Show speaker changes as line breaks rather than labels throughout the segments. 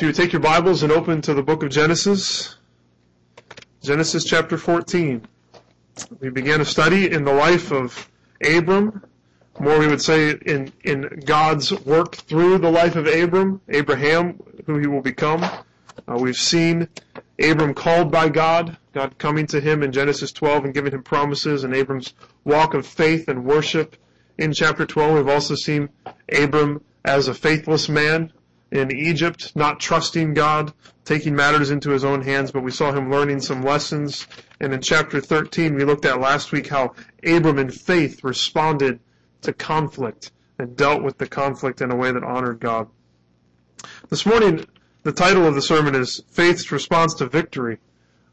If you would take your Bibles and open to the book of Genesis, Genesis chapter 14. We began a study in the life of Abram, more we would say in, in God's work through the life of Abram, Abraham, who he will become. Uh, we've seen Abram called by God, God coming to him in Genesis 12 and giving him promises, and Abram's walk of faith and worship in chapter 12. We've also seen Abram as a faithless man in Egypt, not trusting God, taking matters into his own hands, but we saw him learning some lessons. And in chapter 13, we looked at last week how Abram in faith responded to conflict and dealt with the conflict in a way that honored God. This morning, the title of the sermon is Faith's Response to Victory.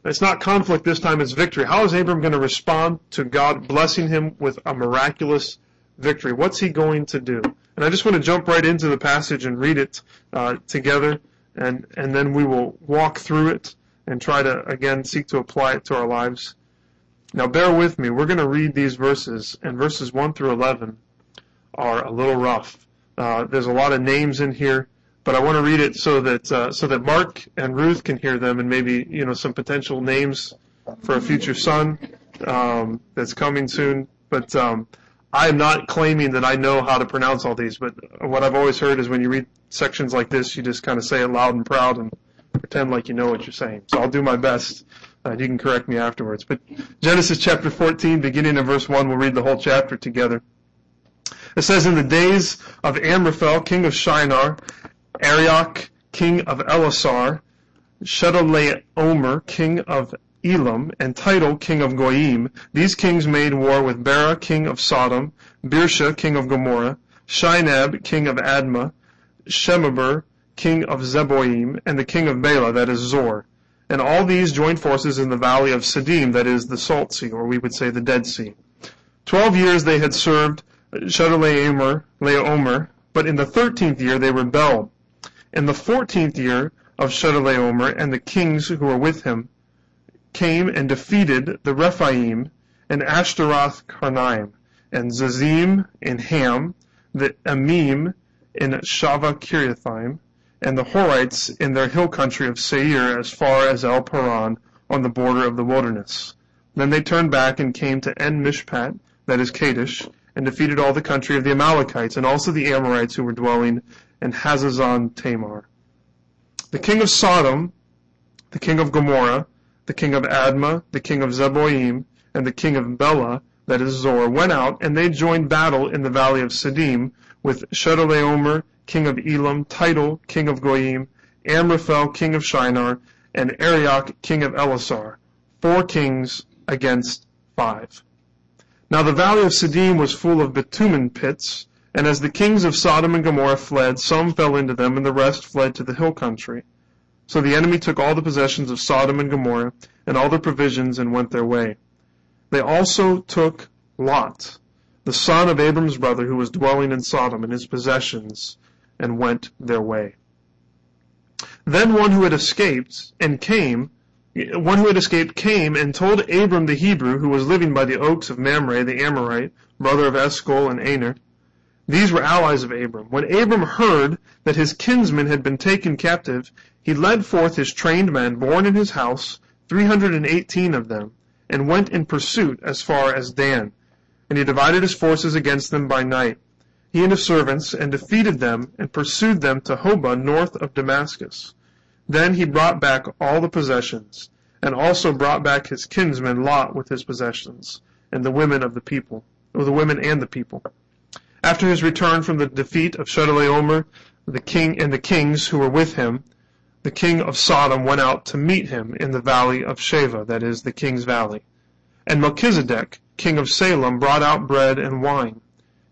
It's not conflict this time, it's victory. How is Abram going to respond to God blessing him with a miraculous victory? What's he going to do? And I just want to jump right into the passage and read it uh, together, and, and then we will walk through it and try to, again, seek to apply it to our lives. Now, bear with me. We're going to read these verses, and verses 1 through 11 are a little rough. Uh, there's a lot of names in here, but I want to read it so that uh, so that Mark and Ruth can hear them, and maybe you know some potential names for a future son um, that's coming soon. But um, I am not claiming that I know how to pronounce all these, but what I've always heard is when you read sections like this, you just kind of say it loud and proud and pretend like you know what you're saying. So I'll do my best. Uh, you can correct me afterwards. But Genesis chapter 14, beginning in verse 1, we'll read the whole chapter together. It says, In the days of Amraphel, king of Shinar, Arioch, king of Elasar, Chedorlaomer, king of Elam, and Tidal, king of Goyim. These kings made war with Bera, king of Sodom, Birsha, king of Gomorrah, Shinab, king of Admah, Shemeber, king of Zeboim, and the king of Bela, that is Zor. And all these joined forces in the valley of Siddim, that is the Salt Sea, or we would say the Dead Sea. Twelve years they had served Chedorlaomer, Laomer, but in the thirteenth year they rebelled. In the fourteenth year of Chedorlaomer and the kings who were with him, came and defeated the Rephaim and Ashtaroth Karnaim, and Zazim and Ham, the Amim in Shaveh Kiriathaim, and the Horites in their hill country of Seir as far as El Paran on the border of the wilderness. Then they turned back and came to En Mishpat, that is Kadesh, and defeated all the country of the Amalekites and also the Amorites who were dwelling in Hazazon Tamar. The king of Sodom, the king of Gomorrah, the king of Admah, the king of Zeboim, and the king of Bela, that is Zor, went out, and they joined battle in the valley of Siddim with Chedorlaomer, king of Elam, Tidal, king of Goyim, Amraphel, king of Shinar, and Arioch, king of Elasar, four kings against five. Now the valley of Siddim was full of bitumen pits, and as the kings of Sodom and Gomorrah fled, some fell into them, and the rest fled to the hill country. So the enemy took all the possessions of Sodom and Gomorrah and all their provisions and went their way. They also took Lot, the son of Abram's brother, who was dwelling in Sodom, and his possessions, and went their way. Then one who had escaped and came, one who had escaped came and told Abram the Hebrew, who was living by the oaks of Mamre the Amorite, brother of Eshcol and Aner. These were allies of Abram. When Abram heard that his kinsmen had been taken captive, he led forth his trained men born in his house, three hundred and eighteen of them, and went in pursuit as far as Dan. And he divided his forces against them by night, he and his servants, and defeated them, and pursued them to Hobah north of Damascus. Then he brought back all the possessions, and also brought back his kinsman Lot with his possessions, and the women of the people, or the women and the people. After his return from the defeat of Chedorlaomer, the king and the kings who were with him, the king of Sodom went out to meet him in the valley of Shaveh, that is, the king's valley. And Melchizedek, king of Salem, brought out bread and wine.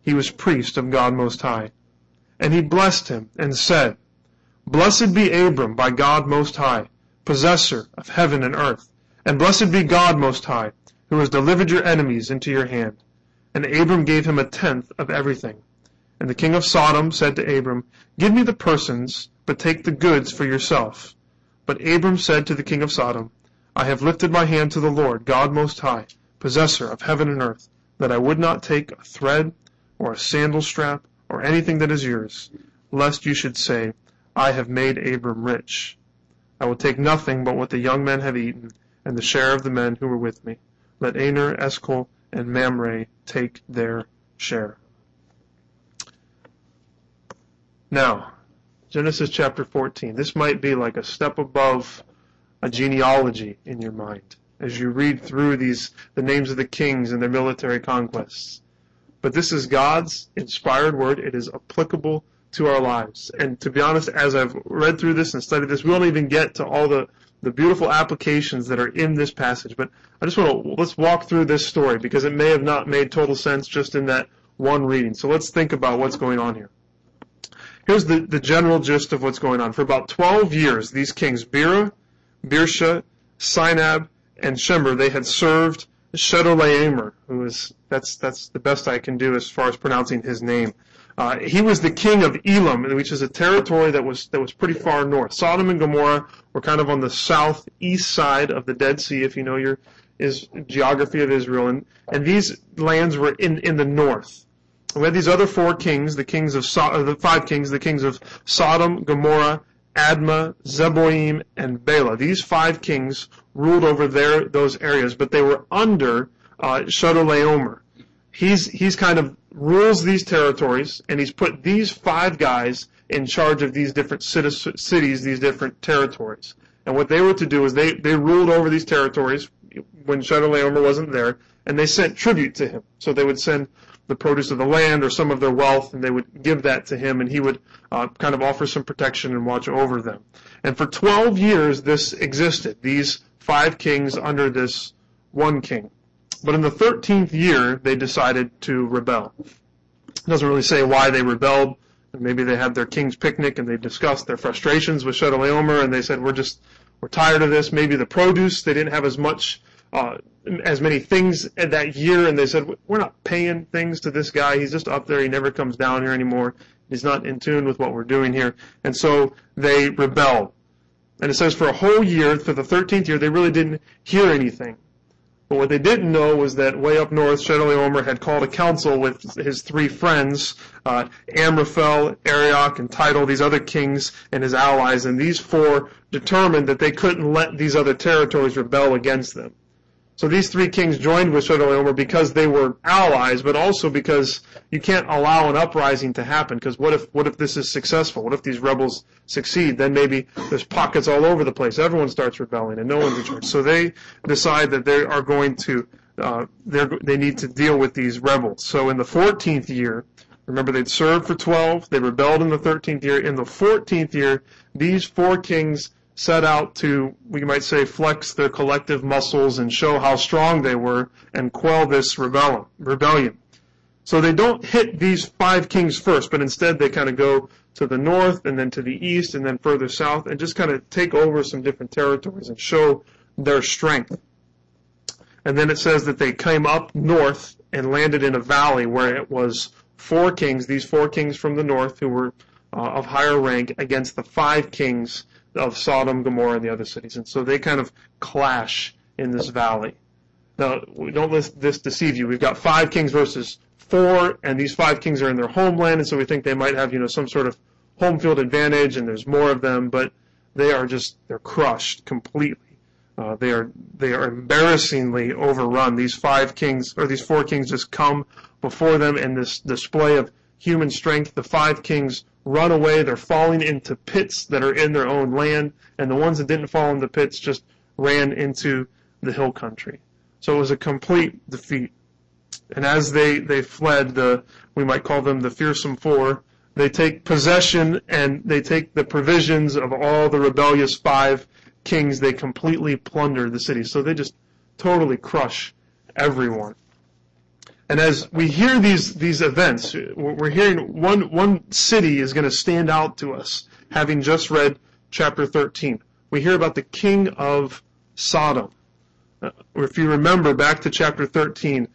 He was priest of God Most High. And he blessed him, and said, Blessed be Abram by God Most High, possessor of heaven and earth, and blessed be God Most High, who has delivered your enemies into your hand. And Abram gave him a tenth of everything. And the king of Sodom said to Abram, Give me the persons but take the goods for yourself. But Abram said to the king of Sodom, I have lifted my hand to the Lord, God Most High, possessor of heaven and earth, that I would not take a thread or a sandal strap or anything that is yours, lest you should say, I have made Abram rich. I will take nothing but what the young men have eaten, and the share of the men who were with me. Let Aner, Eshcol, and Mamre take their share. Now, Genesis chapter 14. This might be like a step above a genealogy in your mind as you read through these the names of the kings and their military conquests. But this is God's inspired word. It is applicable to our lives. And to be honest, as I've read through this and studied this, we won't even get to all the, the beautiful applications that are in this passage. But I just want to, let's walk through this story because it may have not made total sense just in that one reading. So let's think about what's going on here. Here's the, the general gist of what's going on. For about 12 years, these kings, Bera, Birsha, Sinab, and Shemer, they had served Chedorlaomer, who is, that's, that's the best I can do as far as pronouncing his name. Uh, he was the king of Elam, which is a territory that was that was pretty far north. Sodom and Gomorrah were kind of on the southeast side of the Dead Sea, if you know your is geography of Israel, and and these lands were in in the north. We had these other four kings, the kings of so- uh, the five kings, the kings of Sodom, Gomorrah, Admah, Zeboim, and Bela. These five kings ruled over their those areas, but they were under uh, Chedorlaomer. He's he's kind of rules these territories, and he's put these five guys in charge of these different cities, these different territories. And what they were to do is they, they ruled over these territories when Chedorlaomer wasn't there, and they sent tribute to him. So they would send the produce of the land or some of their wealth, and they would give that to him, and he would uh, kind of offer some protection and watch over them. And for 12 years, this existed, these five kings under this one king. But in the 13th year, they decided to rebel. It doesn't really say why they rebelled. Maybe they had their king's picnic and they discussed their frustrations with Chedorlaomer and they said, we're just, we're tired of this. Maybe the produce, they didn't have as much, uh, as many things that year and they said, we're not paying things to this guy. He's just up there. He never comes down here anymore. He's not in tune with what we're doing here. And so they rebelled. And it says for a whole year, for the 13th year, they really didn't hear anything. But what they didn't know was that way up north, Chedorlaomer had called a council with his three friends, uh, Amraphel, Arioch, and Tidal, these other kings and his allies, and these four determined that they couldn't let these other territories rebel against them. So these three kings joined with Chedorlaomer because they were allies, but also because you can't allow an uprising to happen. Because what if what if this is successful? What if these rebels succeed? Then maybe there's pockets all over the place. Everyone starts rebelling, and no in charge. So they decide that they are going to uh, they need to deal with these rebels. So in the 14th year, remember they'd served for 12, they rebelled in the 13th year. In the 14th year, these four kings set out to, we might say, flex their collective muscles and show how strong they were and quell this rebellion. So they don't hit these five kings first, but instead they kind of go to the north and then to the east and then further south and just kind of take over some different territories and show their strength. And then it says that they came up north and landed in a valley where it was four kings, these four kings from the north who were uh, of higher rank against the five kings of Sodom, Gomorrah, and the other cities. And so they kind of clash in this valley. Now, don't let this deceive you. We've got five kings versus four, and these five kings are in their homeland, and so we think they might have, you know, some sort of home field advantage, and there's more of them, but they are just, they're crushed completely. Uh, they are they are embarrassingly overrun. These five kings or these four kings just come before them in this display of human strength. The five kings run away. They're falling into pits that are in their own land, and the ones that didn't fall into pits just ran into the hill country. So it was a complete defeat. And as they, they fled, the we might call them the fearsome four, they take possession and they take the provisions of all the rebellious five kings. They completely plunder the city. So they just totally crush everyone. And as we hear these, these events, we're hearing one, one city is going to stand out to us, having just read chapter 13. We hear about the king of Sodom. Uh, if you remember back to chapter 13,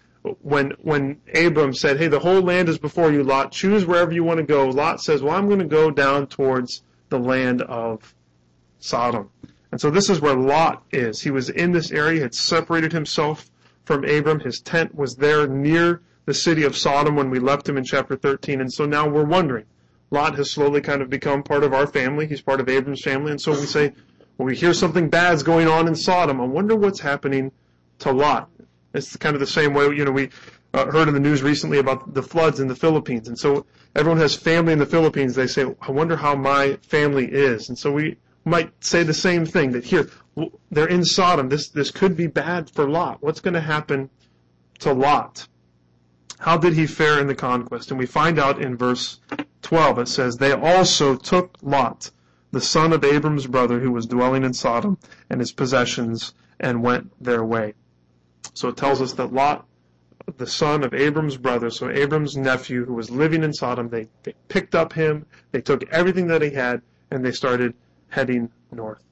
when, when Abram said, hey, the whole land is before you, Lot, choose wherever you want to go. Lot says, well, I'm going to go down towards the land of Sodom. And so this is where Lot is. He was in this area, had separated himself from Abram. His tent was there near the city of Sodom when we left him in chapter 13. And so now we're wondering, Lot has slowly kind of become part of our family. He's part of Abram's family. And so we say, when we hear something bad's going on in Sodom, I wonder what's happening to Lot. It's kind of the same way, you know, we uh, heard in the news recently about the floods in the Philippines. And so everyone has family in the Philippines. They say, I wonder how my family is. And so we might say the same thing that here, they're in Sodom. This, this could be bad for Lot. What's going to happen to Lot? How did he fare in the conquest? And we find out in verse 12. It says, They also took Lot, the son of Abram's brother, who was dwelling in Sodom, and his possessions, and went their way. So it tells us that Lot the son of Abram's brother, so Abram's nephew who was living in Sodom, they, they picked up him, they took everything that he had, and they started heading north.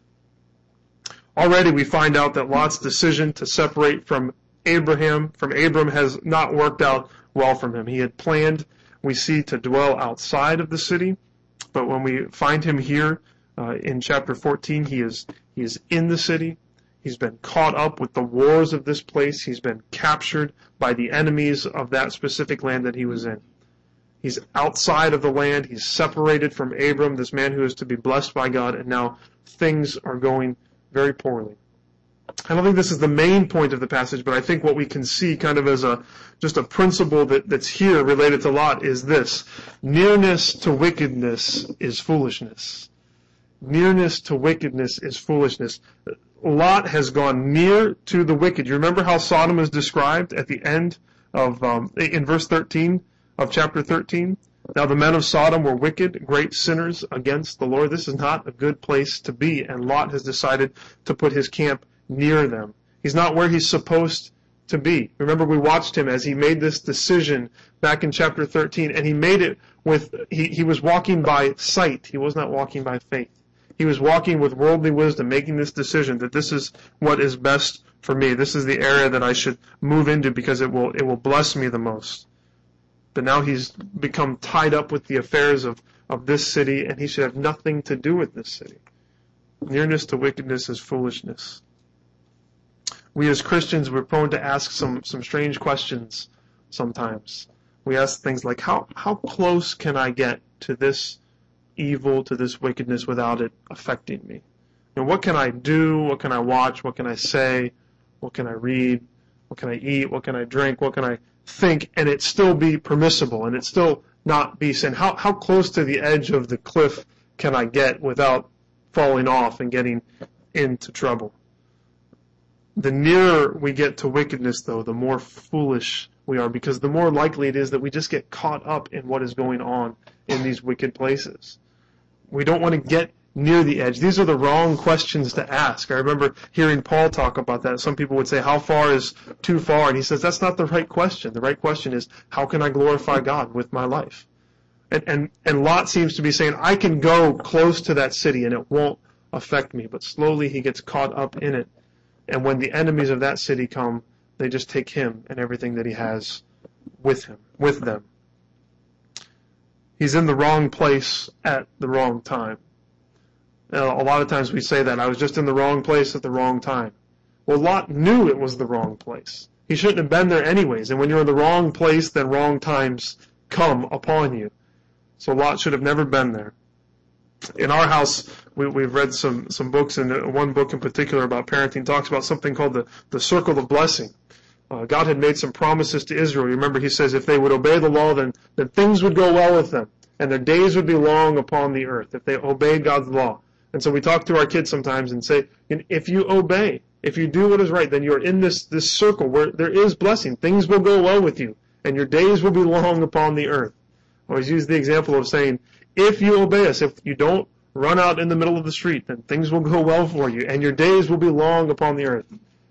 Already we find out that Lot's decision to separate from Abraham, from Abram, has not worked out well from him. He had planned, we see, to dwell outside of the city, but when we find him here uh, in chapter 14, he is, he is in the city. He's been caught up with the wars of this place. He's been captured by the enemies of that specific land that he was in. He's outside of the land. He's separated from Abram, this man who is to be blessed by God, and now things are going very poorly. I don't think this is the main point of the passage, but I think what we can see kind of as a just a principle that, that's here related to Lot is this. Nearness to wickedness is foolishness. Nearness to wickedness is foolishness. Lot has gone near to the wicked. You remember how Sodom is described at the end of, um, in verse 13 of chapter 13? Now the men of Sodom were wicked, great sinners against the Lord. This is not a good place to be, and Lot has decided to put his camp near them. He's not where he's supposed to be. Remember we watched him as he made this decision back in chapter 13, and he made it with, he, he was walking by sight. He was not walking by faith. He was walking with worldly wisdom, making this decision that this is what is best for me. This is the area that I should move into because it will, it will bless me the most. But now he's become tied up with the affairs of, of this city and he should have nothing to do with this city. Nearness to wickedness is foolishness. We as Christians, we're prone to ask some, some strange questions sometimes. We ask things like, how, how close can I get to this evil, to this wickedness without it affecting me? And what can I do? What can I watch? What can I say? What can I read? What can I eat? What can I drink? What can I think? And it still be permissible and it still not be sin. How, how close to the edge of the cliff can I get without falling off and getting into trouble? The nearer we get to wickedness, though, the more foolish we are because the more likely it is that we just get caught up in what is going on in these wicked places. We don't want to get near the edge. These are the wrong questions to ask. I remember hearing Paul talk about that. Some people would say, how far is too far? And he says, that's not the right question. The right question is, how can I glorify God with my life? And, and, and Lot seems to be saying, I can go close to that city and it won't affect me. But slowly he gets caught up in it. And when the enemies of that city come, they just take him and everything that he has with him, with them. He's in the wrong place at the wrong time. Now, a lot of times we say that I was just in the wrong place at the wrong time. Well, Lot knew it was the wrong place. He shouldn't have been there anyways. And when you're in the wrong place, then wrong times come upon you. So Lot should have never been there. In our house, we, we've read some, some books, and one book in particular about parenting talks about something called the, the circle of blessing. Uh, God had made some promises to Israel. You Remember, he says if they would obey the law, then, then things would go well with them, and their days would be long upon the earth if they obeyed God's law. And so we talk to our kids sometimes and say, if you obey, if you do what is right, then you're in this, this circle where there is blessing. Things will go well with you, and your days will be long upon the earth. I always use the example of saying, if you obey us, if you don't run out in the middle of the street, then things will go well for you, and your days will be long upon the earth.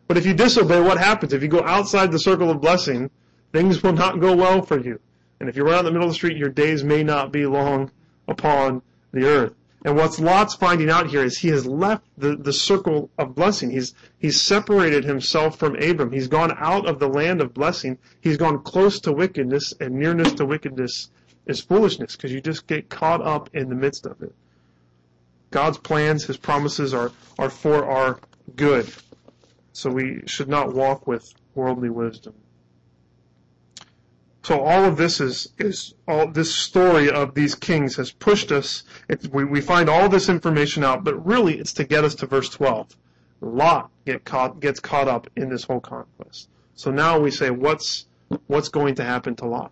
But if you disobey, what happens? If you go outside the circle of blessing, things will not go well for you. And if you run out in the middle of the street, your days may not be long upon the earth. And what's Lot's finding out here is he has left the, the circle of blessing. He's, he's separated himself from Abram. He's gone out of the land of blessing. He's gone close to wickedness, and nearness to wickedness is foolishness because you just get caught up in the midst of it. God's plans, His promises are, are for our good. So we should not walk with worldly wisdom. So all of this is, is all this story of these kings has pushed us. We, we find all this information out, but really it's to get us to verse 12. Lot get caught, gets caught up in this whole conquest. So now we say, what's, what's going to happen to Lot?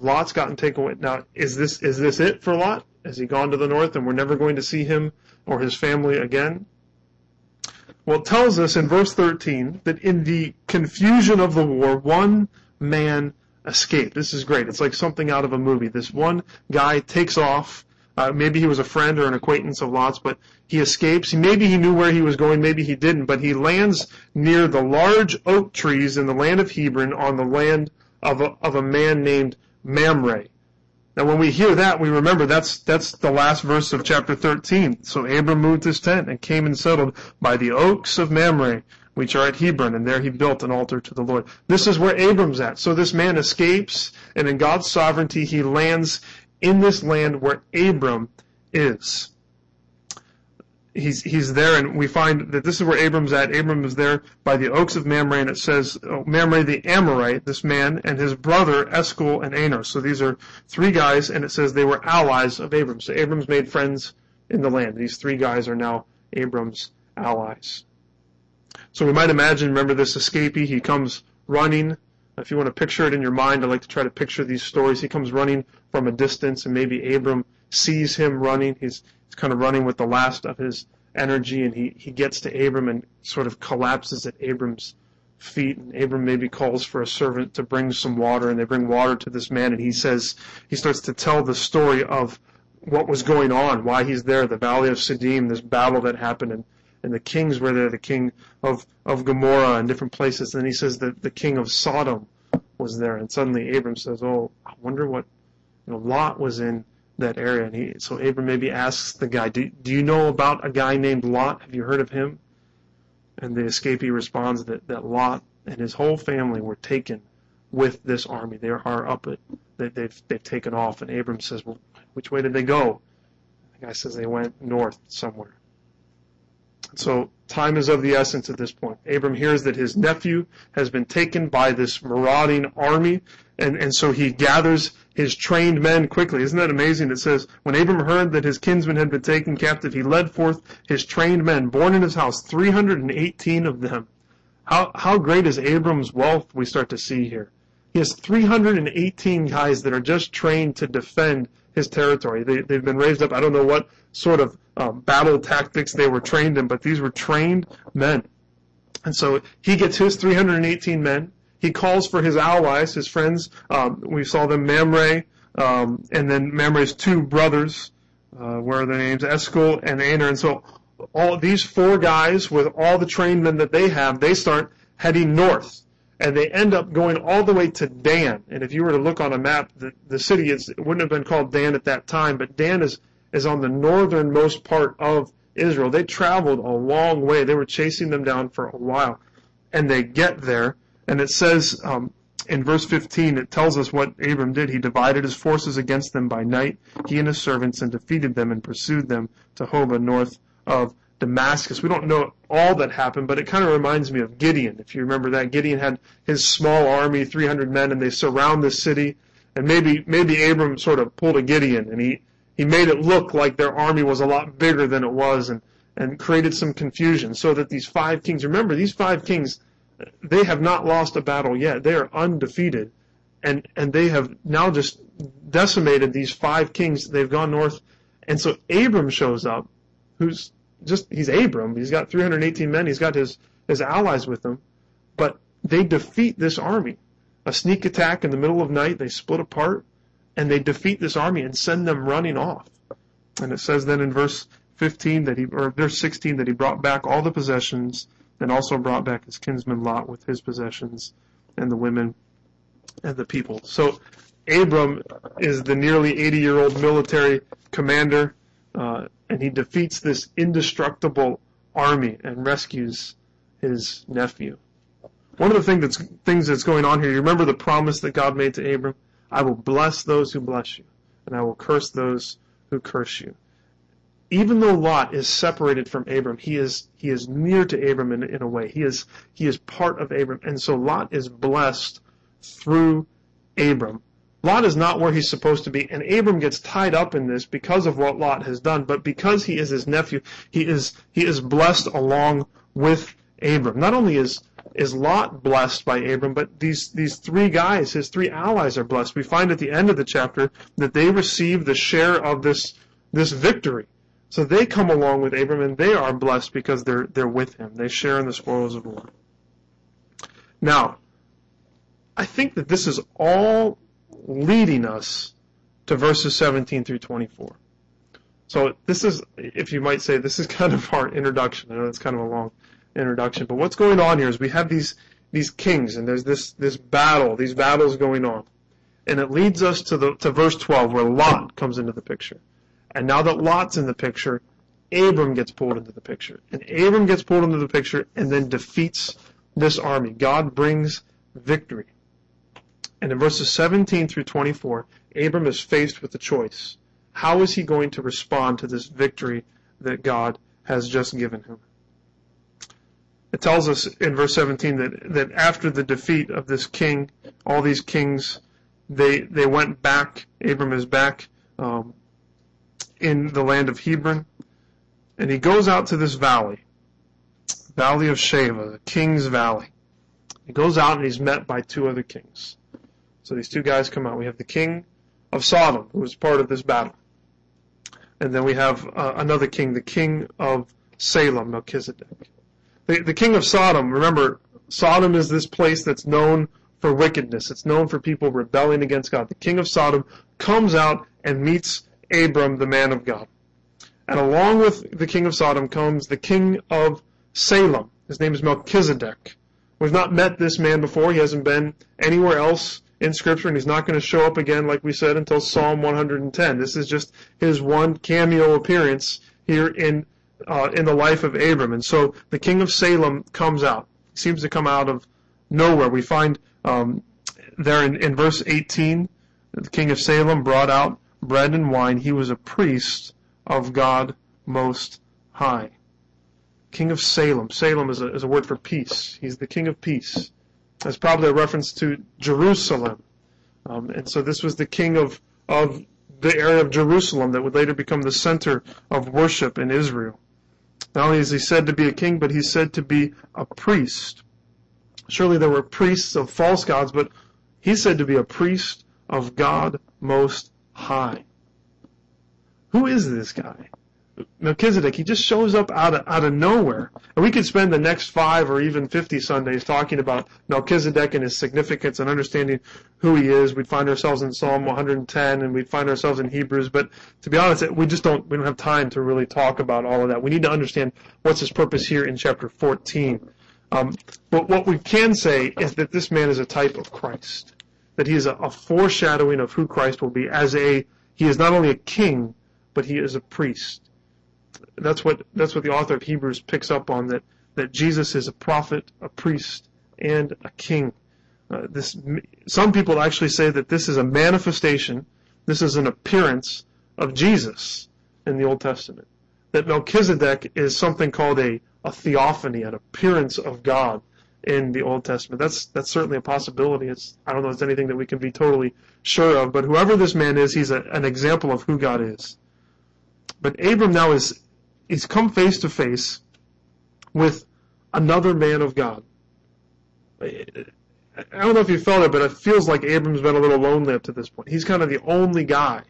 Lot's gotten taken away. Now, is this, is this it for Lot? Has he gone to the north and we're never going to see him or his family again? Well, it tells us in verse 13 that in the confusion of the war, one man escaped. This is great. It's like something out of a movie. This one guy takes off. Uh, maybe he was a friend or an acquaintance of Lot's, but he escapes. Maybe he knew where he was going, maybe he didn't, but he lands near the large oak trees in the land of Hebron on the land of a, of a man named Mamre. Now when we hear that, we remember that's, that's the last verse of chapter 13. So Abram moved his tent and came and settled by the oaks of Mamre, which are at Hebron, and there he built an altar to the Lord. This is where Abram's at. So this man escapes, and in God's sovereignty, he lands in this land where Abram is he's he's there, and we find that this is where Abram's at. Abram is there by the oaks of Mamre, and it says oh, Mamre the Amorite, this man, and his brother Eshcol and Aner. So these are three guys, and it says they were allies of Abram. So Abram's made friends in the land. These three guys are now Abram's allies. So we might imagine, remember this escapee, he comes running. If you want to picture it in your mind, I like to try to picture these stories. He comes running from a distance, and maybe Abram sees him running. He's He's kind of running with the last of his energy, and he, he gets to Abram and sort of collapses at Abram's feet. And Abram maybe calls for a servant to bring some water, and they bring water to this man, and he says, he starts to tell the story of what was going on, why he's there, the Valley of Siddim, this battle that happened, and, and the kings were there, the king of, of Gomorrah and different places. And then he says that the king of Sodom was there, and suddenly Abram says, oh, I wonder what, you know, Lot was in that area. And he, so Abram maybe asks the guy, do, do you know about a guy named Lot? Have you heard of him? And the escapee responds that, that Lot and his whole family were taken with this army. They are up at, they, they've, they've taken off. And Abram says, well, which way did they go? The guy says they went north somewhere. So time is of the essence at this point. Abram hears that his nephew has been taken by this marauding army, and, and so he gathers his trained men quickly. Isn't that amazing? It says, when Abram heard that his kinsman had been taken captive, he led forth his trained men, born in his house, 318 of them. How, how great is Abram's wealth we start to see here? He has 318 guys that are just trained to defend his territory. They, they've been raised up. I don't know what sort of um, battle tactics they were trained in, but these were trained men. And so he gets his 318 men. He calls for his allies, his friends. Um, we saw them Mamre, um, and then Mamre's two brothers. Uh, where are their names? Eshcol and Aner. And so all these four guys, with all the trained men that they have, they start heading north. And they end up going all the way to Dan. And if you were to look on a map, the, the city is, it wouldn't have been called Dan at that time, but Dan is, is on the northernmost part of Israel. They traveled a long way. They were chasing them down for a while. And they get there and it says um, in verse 15, it tells us what Abram did. He divided his forces against them by night, he and his servants, and defeated them and pursued them to Hobah north of Damascus. We don't know all that happened, but it kind of reminds me of Gideon. If you remember that, Gideon had his small army, 300 men, and they surround the city. And maybe maybe Abram sort of pulled a Gideon, and he he made it look like their army was a lot bigger than it was, and and created some confusion, so that these five kings. Remember, these five kings they have not lost a battle yet. They are undefeated. And, and they have now just decimated these five kings. They've gone north. And so Abram shows up, who's just, he's Abram. He's got 318 men. He's got his, his allies with him. But they defeat this army. A sneak attack in the middle of night. They split apart and they defeat this army and send them running off. And it says then in verse 15 that he, or verse 16 that he brought back all the possessions and also brought back his kinsman Lot with his possessions and the women and the people. So Abram is the nearly 80 year old military commander, uh, and he defeats this indestructible army and rescues his nephew. One of the that's, things that's going on here, you remember the promise that God made to Abram? I will bless those who bless you, and I will curse those who curse you even though Lot is separated from Abram, he is he is near to Abram in, in a way. He is he is part of Abram, and so Lot is blessed through Abram. Lot is not where he's supposed to be, and Abram gets tied up in this because of what Lot has done, but because he is his nephew, he is, he is blessed along with Abram. Not only is, is Lot blessed by Abram, but these, these three guys, his three allies are blessed. We find at the end of the chapter that they receive the share of this, this victory. So they come along with Abram and they are blessed because they're, they're with him. They share in the spoils of war. Now, I think that this is all leading us to verses 17 through 24. So this is, if you might say, this is kind of our introduction. I know it's kind of a long introduction, but what's going on here is we have these these kings, and there's this this battle, these battles going on, and it leads us to the to verse 12 where Lot comes into the picture. And now that Lot's in the picture, Abram gets pulled into the picture, and Abram gets pulled into the picture and then defeats this army. God brings victory. And in verses 17 through 24, Abram is faced with a choice. How is he going to respond to this victory that God has just given him? It tells us in verse 17 that, that after the defeat of this king, all these kings, they, they went back, Abram is back um, in the land of Hebron, and he goes out to this valley, Valley of Shaveh, the King's Valley. He goes out and he's met by two other kings. So these two guys come out. We have the king of Sodom, who was part of this battle. And then we have uh, another king, the king of Salem, Melchizedek. The, the king of Sodom, remember, Sodom is this place that's known for wickedness. It's known for people rebelling against God. The king of Sodom comes out and meets Abram, the man of God. And along with the king of Sodom comes the king of Salem. His name is Melchizedek. We've not met this man before. He hasn't been anywhere else in Scripture, and he's not going to show up again, like we said, until Psalm 110. This is just his one cameo appearance here in uh, in the life of Abram. And so the king of Salem comes out. He seems to come out of nowhere. We find um, there in, in verse 18, the king of Salem brought out bread and wine. He was a priest of God Most High. King of Salem. Salem is a, is a word for peace. He's the king of peace. That's probably a reference to Jerusalem. Um, and so this was the king of, of the area of Jerusalem that would later become the center of worship in Israel. Not only is he said to be a king, but he's said to be a priest. Surely there were priests of false gods, but he's said to be a priest of God Most High. Who is this guy? Melchizedek, he just shows up out of, out of nowhere. And we could spend the next five or even 50 Sundays talking about Melchizedek and his significance and understanding who he is. We'd find ourselves in Psalm 110 and we'd find ourselves in Hebrews. But to be honest, we just don't, we don't have time to really talk about all of that. We need to understand what's his purpose here in chapter 14. Um, but what we can say is that this man is a type of Christ. That he is a, a foreshadowing of who Christ will be as a, he is not only a king, but he is a priest that's what that's what the author of Hebrews picks up on that that Jesus is a prophet, a priest, and a king. Uh, this some people actually say that this is a manifestation, this is an appearance of Jesus in the Old Testament. That Melchizedek is something called a, a theophany, an appearance of God in the Old Testament. That's that's certainly a possibility. It's I don't know if it's anything that we can be totally sure of, but whoever this man is, he's a, an example of who God is. But Abram now is he's come face to face with another man of God. I don't know if you felt it, but it feels like Abram's been a little lonely up to this point. He's kind of the only guy.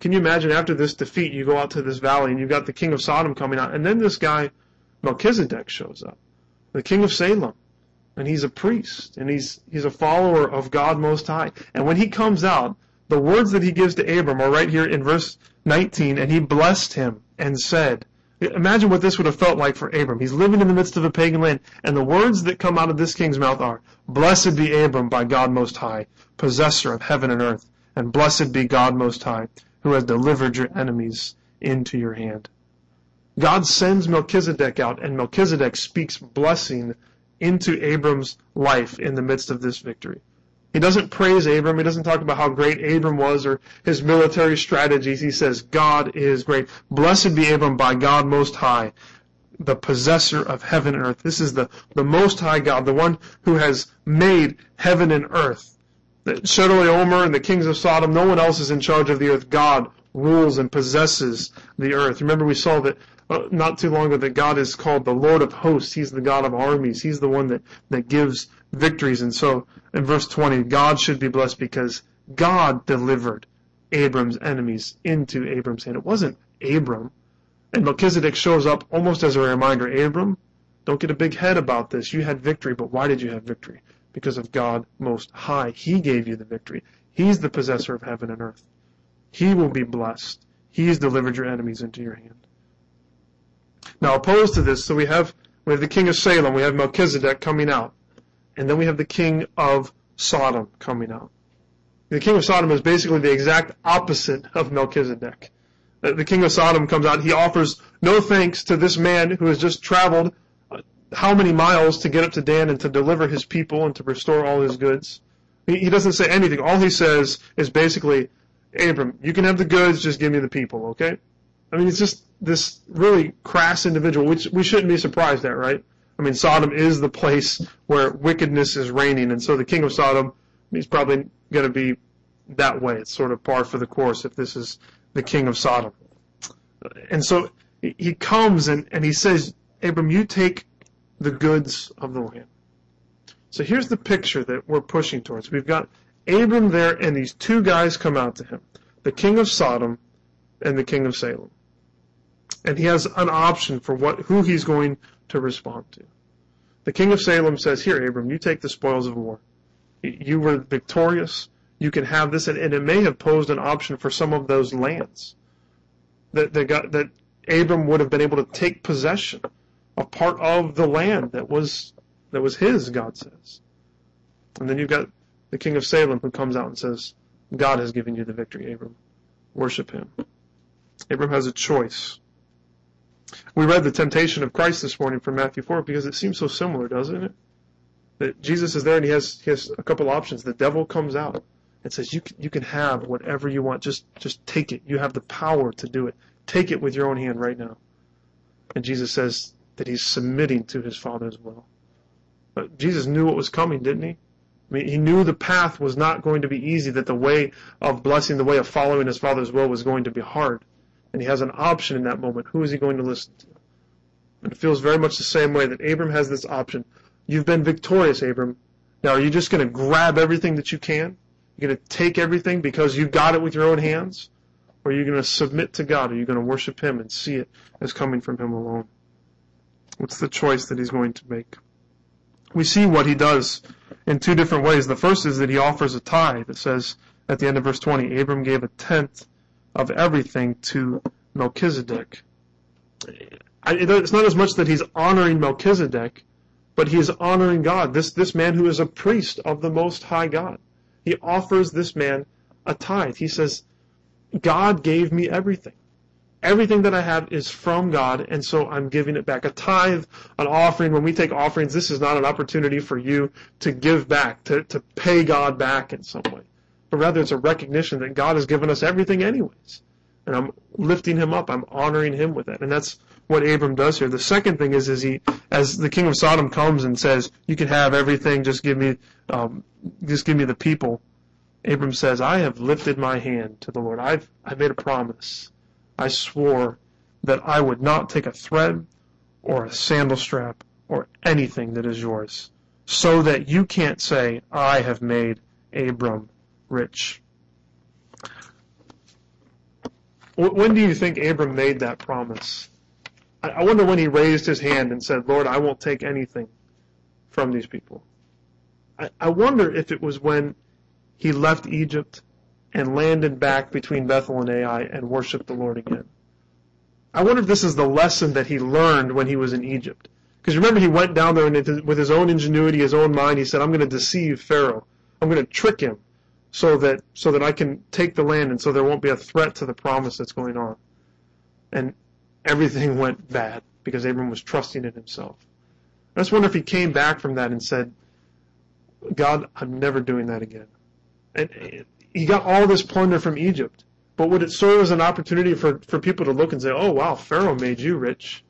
Can you imagine after this defeat, you go out to this valley and you've got the king of Sodom coming out, and then this guy, Melchizedek, shows up, the king of Salem, and he's a priest, and he's he's a follower of God Most High. And when he comes out, the words that he gives to Abram are right here in verse 19, and he blessed him and said, Imagine what this would have felt like for Abram. He's living in the midst of a pagan land, and the words that come out of this king's mouth are, Blessed be Abram by God Most High, possessor of heaven and earth, and blessed be God Most High, who has delivered your enemies into your hand. God sends Melchizedek out, and Melchizedek speaks blessing into Abram's life in the midst of this victory. He doesn't praise Abram. He doesn't talk about how great Abram was or his military strategies. He says, God is great. Blessed be Abram by God Most High, the possessor of heaven and earth. This is the, the Most High God, the one who has made heaven and earth. Chedorlaomer and the kings of Sodom, no one else is in charge of the earth. God rules and possesses the earth. Remember we saw that uh, not too long ago that God is called the Lord of hosts. He's the God of armies. He's the one that, that gives victories. And so in verse 20, God should be blessed because God delivered Abram's enemies into Abram's hand. It wasn't Abram. And Melchizedek shows up almost as a reminder, Abram, don't get a big head about this. You had victory, but why did you have victory? Because of God Most High. He gave you the victory. He's the possessor of heaven and earth. He will be blessed. He's delivered your enemies into your hand. Now, opposed to this, so we have we have the king of Salem, we have Melchizedek coming out, and then we have the king of Sodom coming out. The king of Sodom is basically the exact opposite of Melchizedek. The king of Sodom comes out. He offers no thanks to this man who has just traveled uh, how many miles to get up to Dan and to deliver his people and to restore all his goods. He doesn't say anything. All he says is basically, Abram, you can have the goods, just give me the people, okay? I mean, it's just this really crass individual, which we shouldn't be surprised at, right? I mean, Sodom is the place where wickedness is reigning, and so the king of Sodom, he's probably going to be that way. It's sort of par for the course if this is the king of Sodom. And so he comes and, and he says, Abram, you take the goods of the land. So here's the picture that we're pushing towards. We've got Abram there, and these two guys come out to him the king of Sodom and the king of Salem and he has an option for what who he's going to respond to. The king of Salem says, "Here, Abram, you take the spoils of war. You were victorious. You can have this, and, and it may have posed an option for some of those lands that that, got, that Abram would have been able to take possession of part of the land that was that was his. God says, and then you've got the king of Salem who comes out and says, "God has given you the victory, Abram. Worship Him." Abram has a choice. We read the temptation of Christ this morning from Matthew 4 because it seems so similar, doesn't it? That Jesus is there and he has, he has a couple options. The devil comes out and says, you can, you can have whatever you want. Just, just take it. You have the power to do it. Take it with your own hand right now. And Jesus says that he's submitting to his Father's will. But Jesus knew what was coming, didn't he? I mean, he knew the path was not going to be easy, that the way of blessing, the way of following his Father's will was going to be hard and he has an option in that moment. Who is he going to listen to? And it feels very much the same way that Abram has this option. You've been victorious, Abram. Now, are you just going to grab everything that you can? You're going to take everything because you've got it with your own hands? Or are you going to submit to God? Are you going to worship Him and see it as coming from Him alone? What's the choice that He's going to make? We see what He does in two different ways. The first is that He offers a tithe. It says at the end of verse 20, Abram gave a tenth of everything to Melchizedek. It's not as much that he's honoring Melchizedek, but he is honoring God. This, this man who is a priest of the Most High God. He offers this man a tithe. He says, God gave me everything. Everything that I have is from God, and so I'm giving it back. A tithe, an offering, when we take offerings, this is not an opportunity for you to give back, to, to pay God back in some way but rather it's a recognition that God has given us everything anyways. And I'm lifting him up. I'm honoring him with it. And that's what Abram does here. The second thing is, is he, as the king of Sodom comes and says, you can have everything, just give me, um, just give me the people. Abram says, I have lifted my hand to the Lord. I've, I made a promise. I swore that I would not take a thread or a sandal strap or anything that is yours, so that you can't say, I have made Abram rich. When do you think Abram made that promise? I wonder when he raised his hand and said, Lord, I won't take anything from these people. I wonder if it was when he left Egypt and landed back between Bethel and Ai and worshiped the Lord again. I wonder if this is the lesson that he learned when he was in Egypt. Because remember, he went down there and with his own ingenuity, his own mind, he said, I'm going to deceive Pharaoh. I'm going to trick him so that so that I can take the land and so there won't be a threat to the promise that's going on. And everything went bad because Abram was trusting in himself. I just wonder if he came back from that and said, God, I'm never doing that again. And he got all this plunder from Egypt. But would it serve as an opportunity for, for people to look and say, oh, wow, Pharaoh made you rich?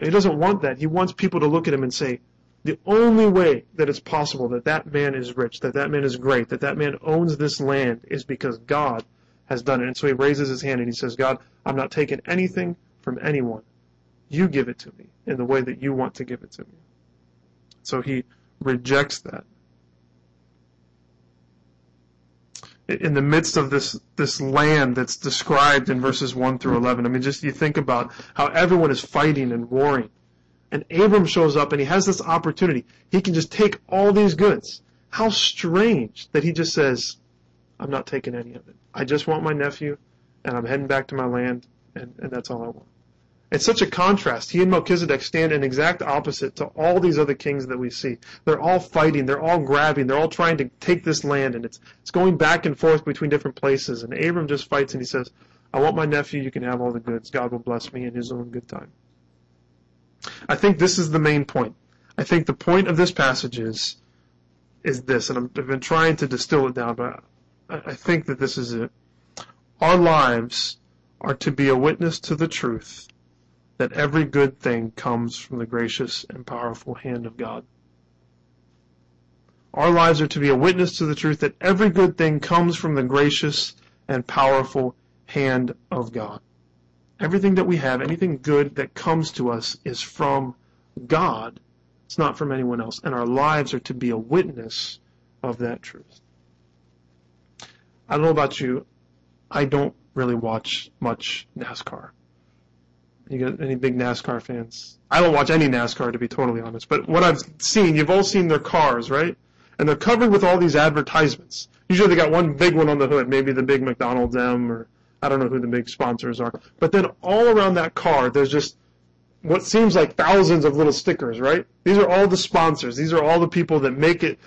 He doesn't want that. He wants people to look at him and say, The only way that it's possible that that man is rich, that that man is great, that that man owns this land is because God has done it. And so he raises his hand and he says, God, I'm not taking anything from anyone. You give it to me in the way that you want to give it to me. So he rejects that. In the midst of this, this land that's described in verses 1 through 11, I mean, just you think about how everyone is fighting and warring. And Abram shows up and he has this opportunity. He can just take all these goods. How strange that he just says, I'm not taking any of it. I just want my nephew and I'm heading back to my land and, and that's all I want. It's such a contrast. He and Melchizedek stand in exact opposite to all these other kings that we see. They're all fighting, they're all grabbing, they're all trying to take this land, and it's it's going back and forth between different places. And Abram just fights and he says, I want my nephew, you can have all the goods. God will bless me in his own good time. I think this is the main point. I think the point of this passage is is this, and I've been trying to distill it down, but I think that this is it. Our lives are to be a witness to the truth that every good thing comes from the gracious and powerful hand of God. Our lives are to be a witness to the truth that every good thing comes from the gracious and powerful hand of God. Everything that we have, anything good that comes to us is from God. It's not from anyone else. And our lives are to be a witness of that truth. I don't know about you. I don't really watch much NASCAR. You got any big NASCAR fans? I don't watch any NASCAR to be totally honest, but what I've seen, you've all seen their cars, right? And they're covered with all these advertisements. Usually they got one big one on the hood, maybe the big McDonald's M or I don't know who the big sponsors are. But then all around that car, there's just what seems like thousands of little stickers, right? These are all the sponsors. These are all the people that make it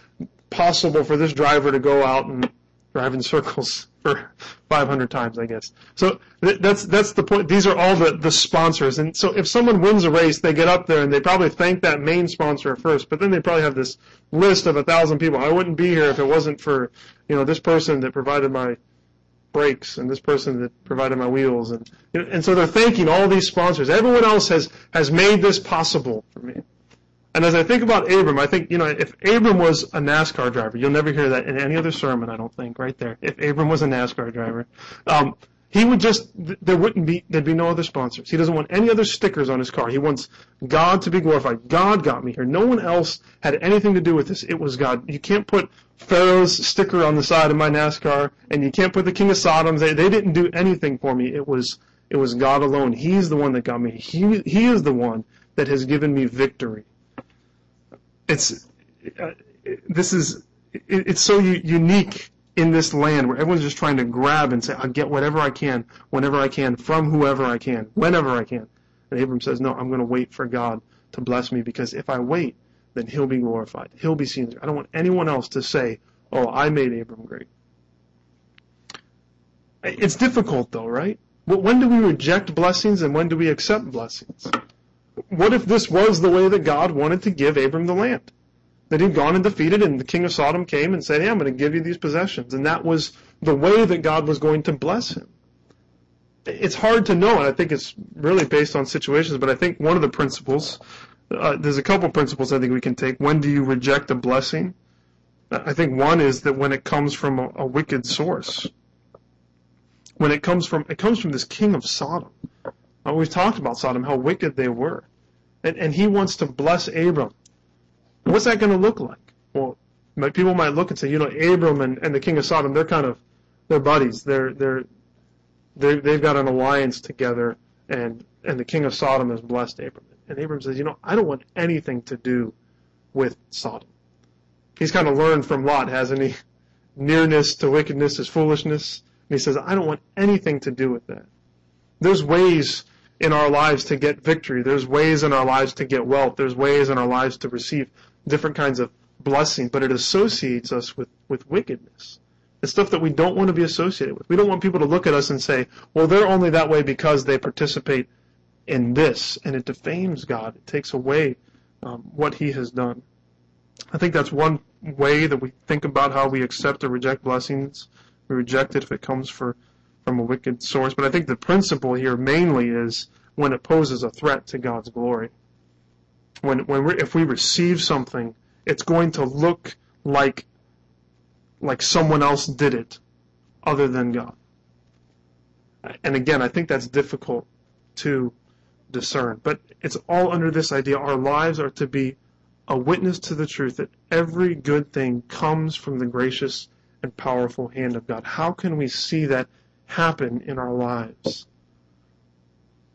possible for this driver to go out and drive in circles for 500 times, I guess. So th- that's that's the point. These are all the the sponsors, and so if someone wins a race, they get up there and they probably thank that main sponsor first, but then they probably have this list of a thousand people. I wouldn't be here if it wasn't for you know this person that provided my brakes and this person that provided my wheels, and and so they're thanking all these sponsors. Everyone else has has made this possible for me. And as I think about Abram, I think, you know, if Abram was a NASCAR driver, you'll never hear that in any other sermon, I don't think, right there. If Abram was a NASCAR driver, um, he would just, there wouldn't be, there'd be no other sponsors. He doesn't want any other stickers on his car. He wants God to be glorified. God got me here. No one else had anything to do with this. It was God. You can't put Pharaoh's sticker on the side of my NASCAR, and you can't put the King of Sodom. They, they didn't do anything for me. It was, it was God alone. He's the one that got me. He, he is the one that has given me victory it's uh, this is it, it's so u- unique in this land where everyone's just trying to grab and say, I'll get whatever I can, whenever I can, from whoever I can, whenever I can. And Abram says, No, I'm going to wait for God to bless me because if I wait, then He'll be glorified. He'll be seen. I don't want anyone else to say, Oh, I made Abram great. It's difficult though, right? When do we reject blessings and when do we accept blessings? what if this was the way that God wanted to give Abram the land? That he'd gone and defeated, and the king of Sodom came and said, Hey, I'm going to give you these possessions. And that was the way that God was going to bless him. It's hard to know, and I think it's really based on situations, but I think one of the principles, uh, there's a couple principles I think we can take. When do you reject a blessing? I think one is that when it comes from a, a wicked source. When it comes from, it comes from this king of Sodom. Uh, we've talked about Sodom, how wicked they were. And, and he wants to bless Abram. What's that going to look like? Well, people might look and say, you know, Abram and, and the king of Sodom, they're kind of, they're buddies. They're, they're, they they've got an alliance together, and, and the king of Sodom has blessed Abram. And Abram says, you know, I don't want anything to do with Sodom. He's kind of learned from Lot, hasn't he? Nearness to wickedness is foolishness. And he says, I don't want anything to do with that. There's ways in our lives to get victory. There's ways in our lives to get wealth. There's ways in our lives to receive different kinds of blessing, but it associates us with, with wickedness. It's stuff that we don't want to be associated with. We don't want people to look at us and say, well, they're only that way because they participate in this, and it defames God. It takes away um, what He has done. I think that's one way that we think about how we accept or reject blessings. We reject it if it comes for from a wicked source. But I think the principle here mainly is when it poses a threat to God's glory. When when we if we receive something, it's going to look like like someone else did it, other than God. And again, I think that's difficult to discern. But it's all under this idea our lives are to be a witness to the truth that every good thing comes from the gracious and powerful hand of God. How can we see that happen in our lives?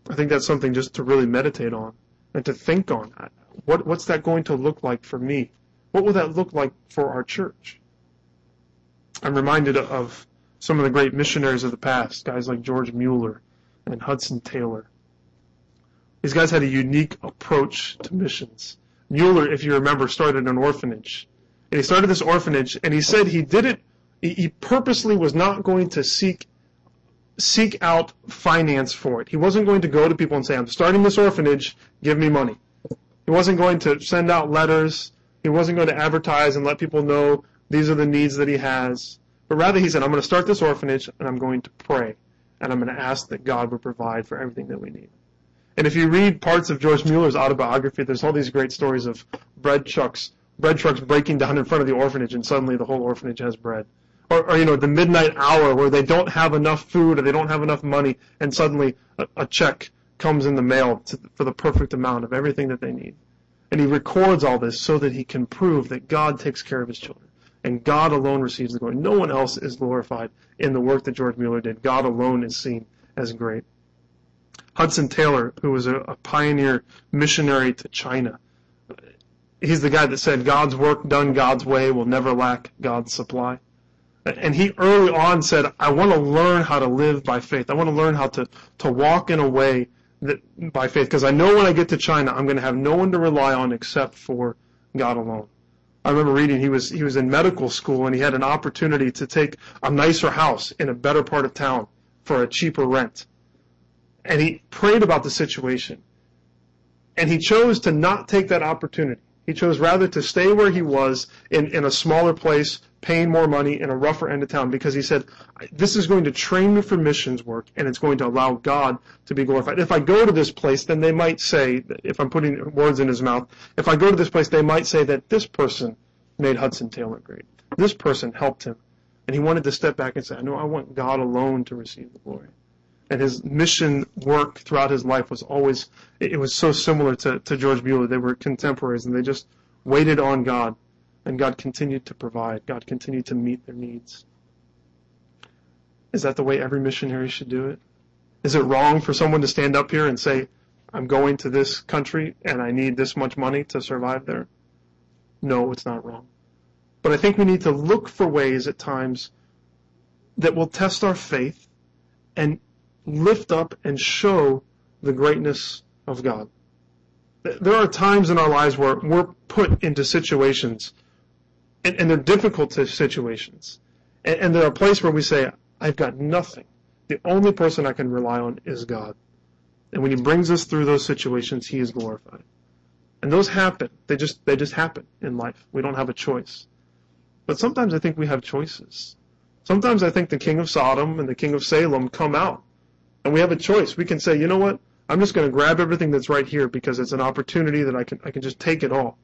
I think that's something just to really meditate on and to think on. that. What, what's that going to look like for me? What will that look like for our church? I'm reminded of some of the great missionaries of the past, guys like George Mueller and Hudson Taylor. These guys had a unique approach to missions. Mueller, if you remember, started an orphanage. And he started this orphanage, and he said he did it, he purposely was not going to seek seek out finance for it. He wasn't going to go to people and say, I'm starting this orphanage, give me money. He wasn't going to send out letters. He wasn't going to advertise and let people know these are the needs that he has. But rather, he said, I'm going to start this orphanage and I'm going to pray. And I'm going to ask that God would provide for everything that we need. And if you read parts of George Mueller's autobiography, there's all these great stories of bread trucks, bread trucks breaking down in front of the orphanage and suddenly the whole orphanage has bread or, or, you know the midnight hour where they don't have enough food or they don't have enough money, and suddenly a, a check comes in the mail to, for the perfect amount of everything that they need. And he records all this so that he can prove that God takes care of his children. And God alone receives the glory. No one else is glorified in the work that George Mueller did. God alone is seen as great. Hudson Taylor, who was a, a pioneer missionary to China, he's the guy that said, God's work done God's way will never lack God's supply. And he early on said, I want to learn how to live by faith. I want to learn how to, to walk in a way that by faith, because I know when I get to China, I'm going to have no one to rely on except for God alone. I remember reading he was he was in medical school and he had an opportunity to take a nicer house in a better part of town for a cheaper rent. And he prayed about the situation. And he chose to not take that opportunity. He chose rather to stay where he was in, in a smaller place, paying more money in a rougher end of town because he said, this is going to train me for missions work and it's going to allow God to be glorified. If I go to this place, then they might say, if I'm putting words in his mouth, if I go to this place, they might say that this person made Hudson Taylor great. This person helped him. And he wanted to step back and say, no, I want God alone to receive the glory. And his mission work throughout his life was always, it was so similar to, to George Mueller. They were contemporaries and they just waited on God and God continued to provide. God continued to meet their needs. Is that the way every missionary should do it? Is it wrong for someone to stand up here and say, I'm going to this country and I need this much money to survive there? No, it's not wrong. But I think we need to look for ways at times that will test our faith and lift up and show the greatness of God. There are times in our lives where we're put into situations and, and they're difficult situations. And, and they're a place where we say, I've got nothing. The only person I can rely on is God. And when He brings us through those situations, He is glorified. And those happen. They just they just happen in life. We don't have a choice. But sometimes I think we have choices. Sometimes I think the king of Sodom and the king of Salem come out. And we have a choice. We can say, you know what? I'm just going to grab everything that's right here because it's an opportunity that I can I can just take it all.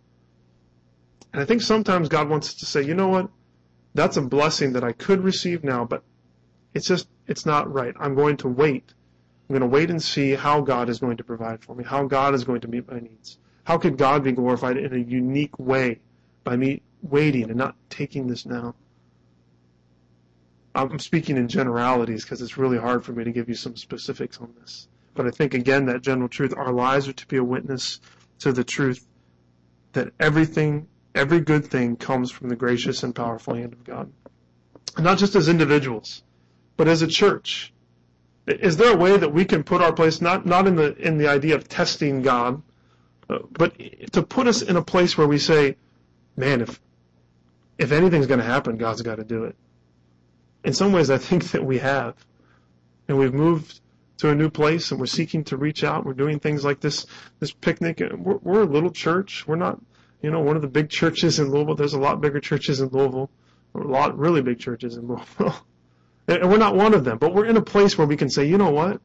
And I think sometimes God wants us to say, you know what? That's a blessing that I could receive now, but it's just, it's not right. I'm going to wait. I'm going to wait and see how God is going to provide for me, how God is going to meet my needs. How could God be glorified in a unique way by me waiting and not taking this now? I'm speaking in generalities because it's really hard for me to give you some specifics on this. But I think, again, that general truth, our lives are to be a witness to the truth that everything Every good thing comes from the gracious and powerful hand of God. Not just as individuals, but as a church. Is there a way that we can put our place, not, not in the, in the idea of testing God, but to put us in a place where we say, man, if, if anything's going to happen, God's got to do it. In some ways, I think that we have. And we've moved to a new place and we're seeking to reach out. We're doing things like this, this picnic. We're, we're a little church. We're not you know, one of the big churches in Louisville. There's a lot bigger churches in Louisville, a lot really big churches in Louisville. and we're not one of them, but we're in a place where we can say, you know what?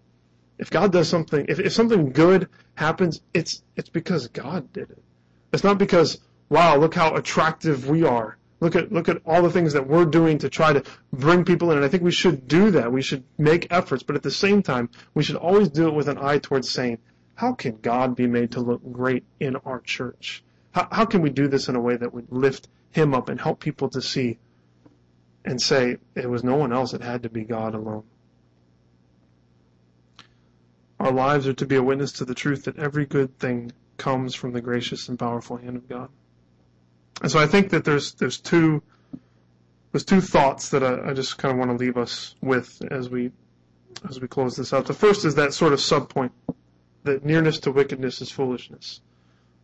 If God does something, if, if something good happens, it's, it's because God did it. It's not because, wow, look how attractive we are. Look at, look at all the things that we're doing to try to bring people in. And I think we should do that. We should make efforts. But at the same time, we should always do it with an eye towards saying, how can God be made to look great in our church? How, how can we do this in a way that would lift Him up and help people to see and say it was no one else, it had to be God alone? Our lives are to be a witness to the truth that every good thing comes from the gracious and powerful hand of God. And so I think that there's there's two there's two thoughts that I, I just kind of want to leave us with as we as we close this out. The first is that sort of subpoint that nearness to wickedness is foolishness.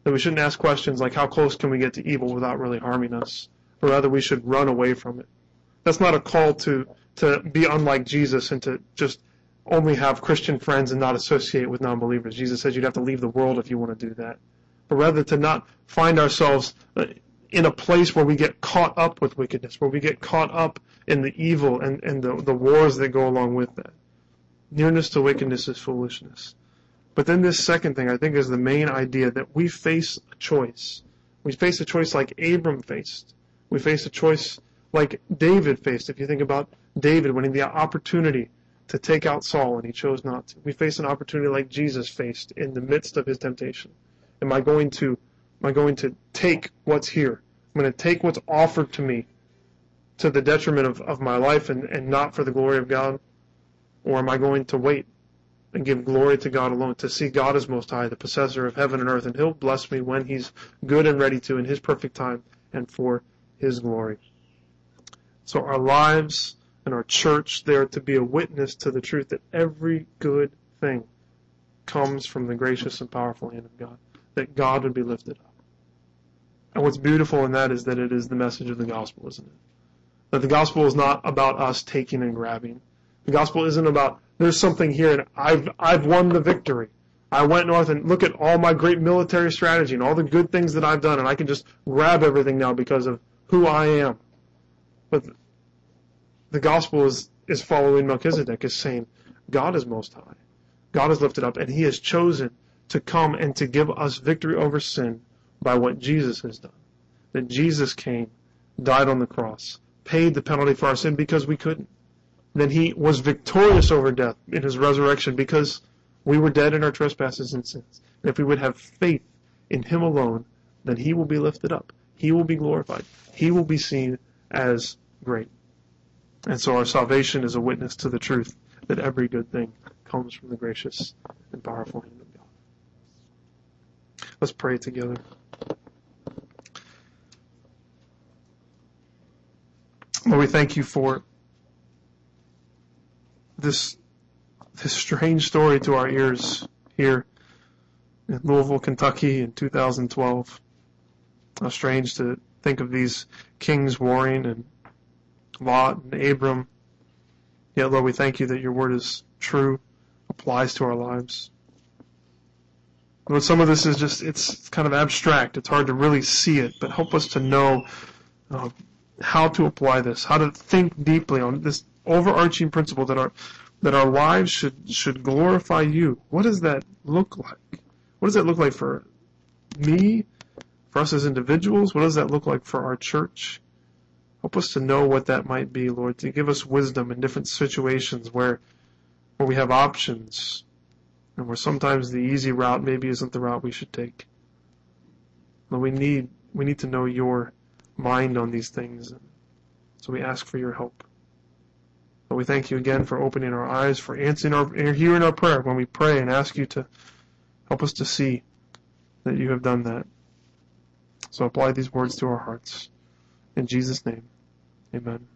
That we shouldn't ask questions like how close can we get to evil without really harming us, or rather we should run away from it. That's not a call to to be unlike Jesus and to just only have Christian friends and not associate with non-believers. Jesus says you'd have to leave the world if you want to do that. But rather to not find ourselves uh, in a place where we get caught up with wickedness, where we get caught up in the evil and, and the, the wars that go along with that. Nearness to wickedness is foolishness. But then this second thing I think is the main idea that we face a choice. We face a choice like Abram faced. We face a choice like David faced. If you think about David winning the opportunity to take out Saul and he chose not to. We face an opportunity like Jesus faced in the midst of his temptation. Am I going to am I going to take what's here? I'm going to take what's offered to me to the detriment of, of my life and, and not for the glory of God? Or am I going to wait and give glory to God alone, to see God as Most High, the possessor of heaven and earth, and He'll bless me when He's good and ready to in His perfect time and for His glory. So our lives and our church there to be a witness to the truth that every good thing comes from the gracious and powerful hand of God, that God would be lifted up. And what's beautiful in that is that it is the message of the gospel, isn't it? That the gospel is not about us taking and grabbing. The gospel isn't about there's something here and I've I've won the victory. I went north and look at all my great military strategy and all the good things that I've done and I can just grab everything now because of who I am. But the gospel is, is following Melchizedek, is saying God is most high. God is lifted up and he has chosen to come and to give us victory over sin by what Jesus has done. That Jesus came, died on the cross, paid the penalty for our sin because we couldn't. Then he was victorious over death in his resurrection because we were dead in our trespasses and sins. And if we would have faith in him alone, then he will be lifted up. He will be glorified. He will be seen as great. And so our salvation is a witness to the truth that every good thing comes from the gracious and powerful hand of God. Let's pray together. Lord, we thank you for this this strange story to our ears here in Louisville, Kentucky in 2012. How strange to think of these kings warring and Lot and Abram. Yet, Lord, we thank you that your word is true, applies to our lives. Lord, some of this is just, it's kind of abstract. It's hard to really see it, but help us to know uh, how to apply this, how to think deeply on this overarching principle that our, that our lives should, should glorify you. What does that look like? What does that look like for me, for us as individuals? What does that look like for our church? Help us to know what that might be, Lord, to give us wisdom in different situations where, where we have options and where sometimes the easy route maybe isn't the route we should take. Lord, we need, we need to know your mind on these things. So we ask for your help. But we thank you again for opening our eyes, for answering our, hearing our prayer when we pray and ask you to help us to see that you have done that. So apply these words to our hearts. In Jesus' name, amen.